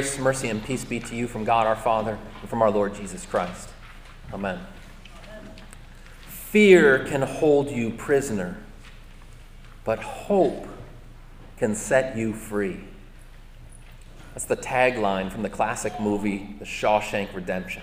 Grace, mercy, and peace be to you from God our Father and from our Lord Jesus Christ. Amen. Fear can hold you prisoner, but hope can set you free. That's the tagline from the classic movie, The Shawshank Redemption.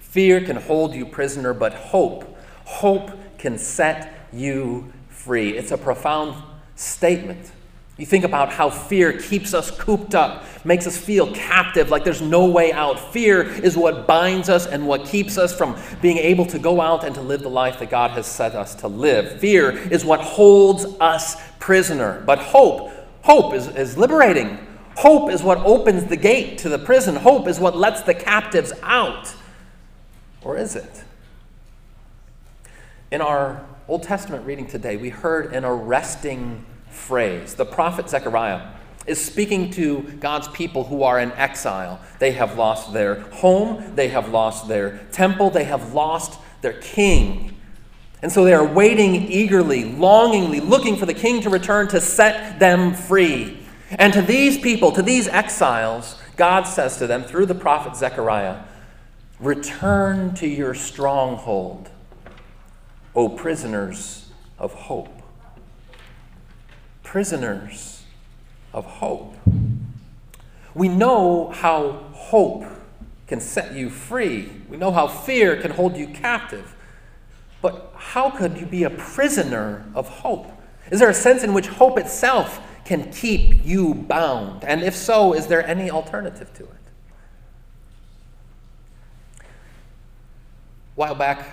Fear can hold you prisoner, but hope, hope can set you free. It's a profound statement. You think about how fear keeps us cooped up, makes us feel captive, like there's no way out. Fear is what binds us and what keeps us from being able to go out and to live the life that God has set us to live. Fear is what holds us prisoner. But hope, hope is, is liberating. Hope is what opens the gate to the prison. Hope is what lets the captives out. Or is it? In our Old Testament reading today, we heard an arresting phrase. The prophet Zechariah is speaking to God's people who are in exile. They have lost their home, they have lost their temple, they have lost their king. And so they are waiting eagerly, longingly, looking for the king to return to set them free. And to these people, to these exiles, God says to them through the prophet Zechariah, Return to your stronghold, O prisoners of hope prisoners of hope. We know how hope can set you free, we know how fear can hold you captive. But how could you be a prisoner of hope? Is there a sense in which hope itself can keep you bound? And if so, is there any alternative to it? A while back,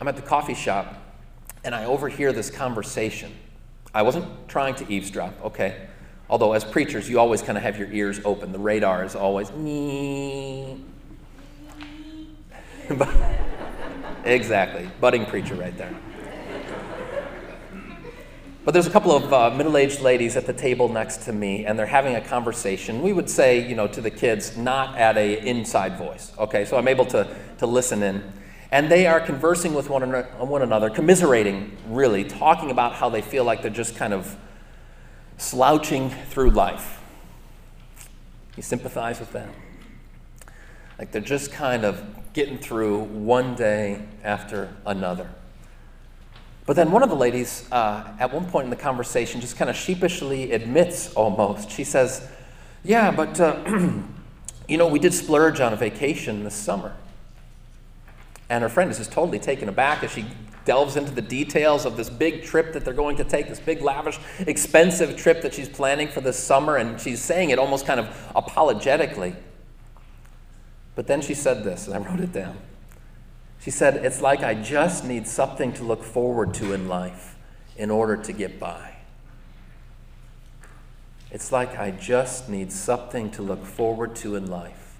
I'm at the coffee shop and I overhear this conversation I wasn't trying to eavesdrop, okay? Although, as preachers, you always kind of have your ears open. The radar is always. exactly. Budding preacher right there. But there's a couple of uh, middle aged ladies at the table next to me, and they're having a conversation. We would say, you know, to the kids, not at a inside voice. Okay, so I'm able to, to listen in and they are conversing with one, one another, commiserating, really, talking about how they feel like they're just kind of slouching through life. You sympathize with them? Like they're just kind of getting through one day after another. But then one of the ladies, uh, at one point in the conversation, just kind of sheepishly admits almost. She says, Yeah, but, uh, you know, we did splurge on a vacation this summer. And her friend is just totally taken aback as she delves into the details of this big trip that they're going to take, this big, lavish, expensive trip that she's planning for this summer. And she's saying it almost kind of apologetically. But then she said this, and I wrote it down. She said, It's like I just need something to look forward to in life in order to get by. It's like I just need something to look forward to in life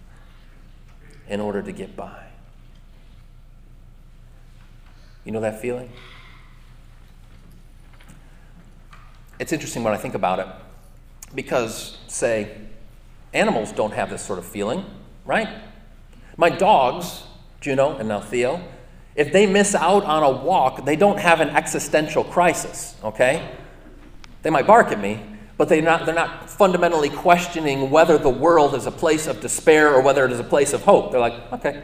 in order to get by. You know that feeling? It's interesting when I think about it because, say, animals don't have this sort of feeling, right? My dogs, Juno and now Theo, if they miss out on a walk, they don't have an existential crisis, okay? They might bark at me, but they're not, they're not fundamentally questioning whether the world is a place of despair or whether it is a place of hope. They're like, okay,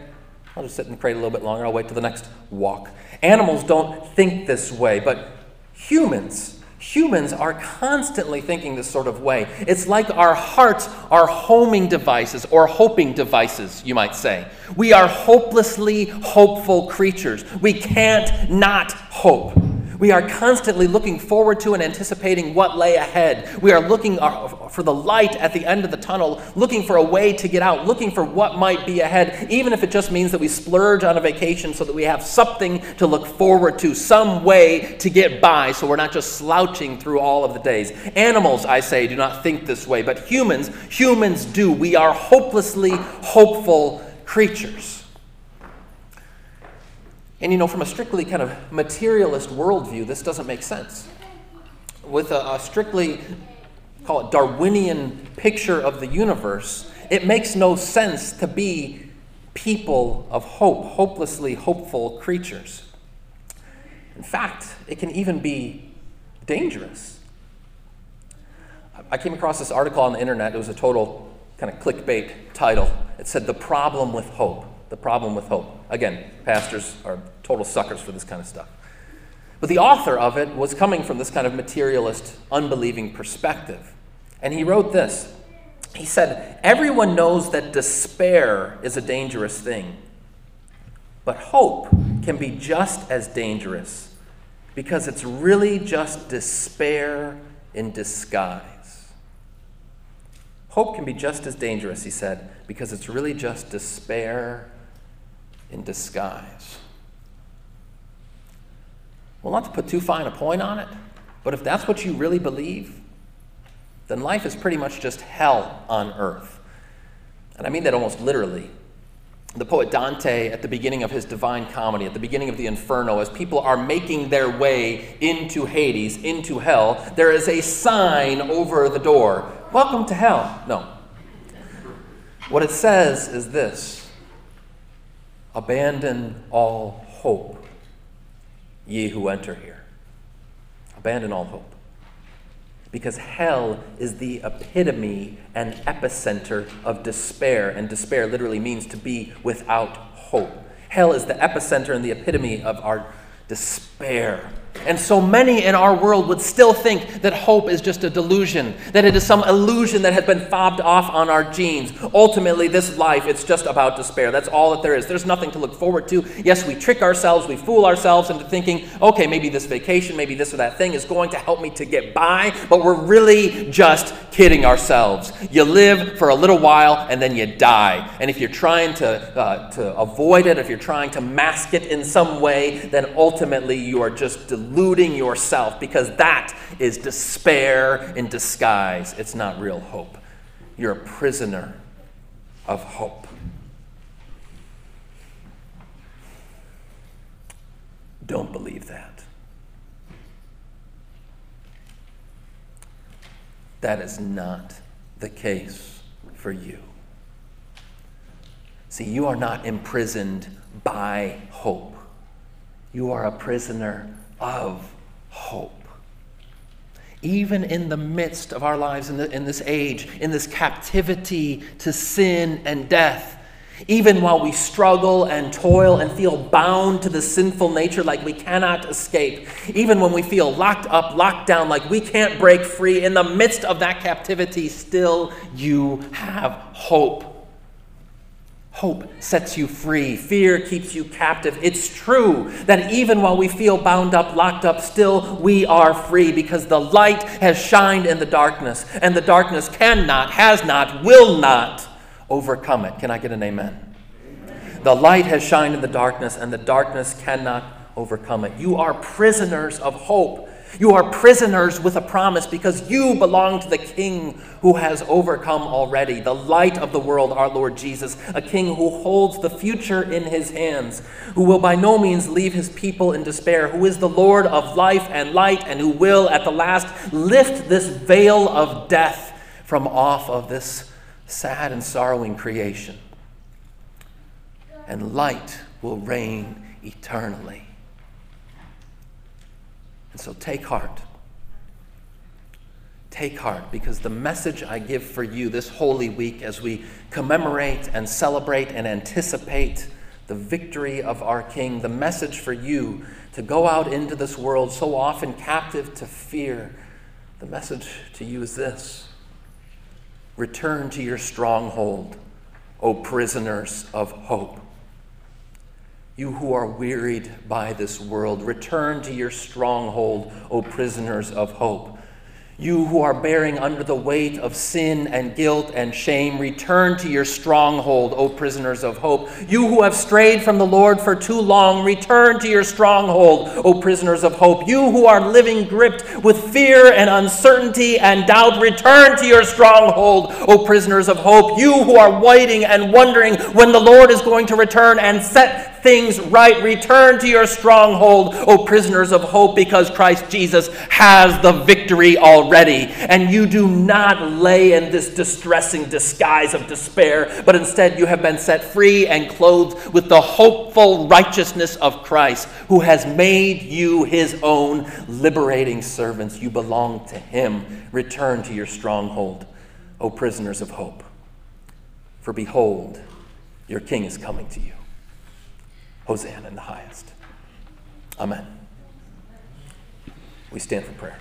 I'll just sit the crate a little bit longer. I'll wait till the next walk. Animals don't think this way, but humans, humans are constantly thinking this sort of way. It's like our hearts are homing devices or hoping devices, you might say. We are hopelessly hopeful creatures. We can't not hope. We are constantly looking forward to and anticipating what lay ahead. We are looking uh, for the light at the end of the tunnel, looking for a way to get out, looking for what might be ahead, even if it just means that we splurge on a vacation so that we have something to look forward to, some way to get by so we're not just slouching through all of the days. Animals, I say, do not think this way, but humans, humans do. We are hopelessly hopeful creatures. And you know, from a strictly kind of materialist worldview, this doesn't make sense. With a, a strictly, call it Darwinian picture of the universe, it makes no sense to be people of hope, hopelessly hopeful creatures. In fact, it can even be dangerous. I came across this article on the internet. It was a total kind of clickbait title. It said, The Problem with Hope. The Problem with Hope. Again, pastors are total suckers for this kind of stuff. But the author of it was coming from this kind of materialist, unbelieving perspective. And he wrote this He said, Everyone knows that despair is a dangerous thing, but hope can be just as dangerous because it's really just despair in disguise. Hope can be just as dangerous, he said, because it's really just despair in disguise. Well, not to put too fine a point on it, but if that's what you really believe, then life is pretty much just hell on earth. And I mean that almost literally. The poet Dante, at the beginning of his Divine Comedy, at the beginning of the Inferno, as people are making their way into Hades, into hell, there is a sign over the door Welcome to hell. No. What it says is this Abandon all hope ye who enter here. Abandon all hope. Because hell is the epitome and epicenter of despair, and despair literally means to be without hope. Hell is the epicenter and the epitome of our despair. And so many in our world would still think that hope is just a delusion, that it is some illusion that has been fobbed off on our genes. Ultimately, this life, it's just about despair. That's all that there is. There's nothing to look forward to. Yes, we trick ourselves, we fool ourselves into thinking, okay, maybe this vacation, maybe this or that thing is going to help me to get by, but we're really just kidding ourselves. You live for a little while and then you die. And if you're trying to, uh, to avoid it, if you're trying to mask it in some way, then ultimately you are just deluded deluding yourself because that is despair in disguise. It's not real hope. You're a prisoner of hope. Don't believe that. That is not the case for you. See, you are not imprisoned by hope. You are a prisoner of hope. Even in the midst of our lives in, the, in this age, in this captivity to sin and death, even while we struggle and toil and feel bound to the sinful nature like we cannot escape, even when we feel locked up, locked down, like we can't break free, in the midst of that captivity, still you have hope. Hope sets you free. Fear keeps you captive. It's true that even while we feel bound up, locked up, still we are free because the light has shined in the darkness, and the darkness cannot, has not, will not overcome it. Can I get an amen? The light has shined in the darkness, and the darkness cannot overcome it. You are prisoners of hope. You are prisoners with a promise because you belong to the King who has overcome already, the light of the world, our Lord Jesus, a King who holds the future in his hands, who will by no means leave his people in despair, who is the Lord of life and light, and who will at the last lift this veil of death from off of this sad and sorrowing creation. And light will reign eternally. And so take heart. Take heart because the message I give for you this Holy Week as we commemorate and celebrate and anticipate the victory of our King, the message for you to go out into this world so often captive to fear, the message to you is this Return to your stronghold, O prisoners of hope. You who are wearied by this world, return to your stronghold, O prisoners of hope. You who are bearing under the weight of sin and guilt and shame, return to your stronghold, O prisoners of hope. You who have strayed from the Lord for too long, return to your stronghold, O prisoners of hope. You who are living gripped with fear and uncertainty and doubt, return to your stronghold, O prisoners of hope. You who are waiting and wondering when the Lord is going to return and set things right. Return to your stronghold, O prisoners of hope, because Christ Jesus has the victory already. And you do not lay in this distressing disguise of despair, but instead you have been set free and clothed with the hopeful righteousness of Christ, who has made you his own liberating servants. You belong to him. Return to your stronghold, O prisoners of hope. For behold, your king is coming to you. Hosanna in the highest. Amen. We stand for prayer.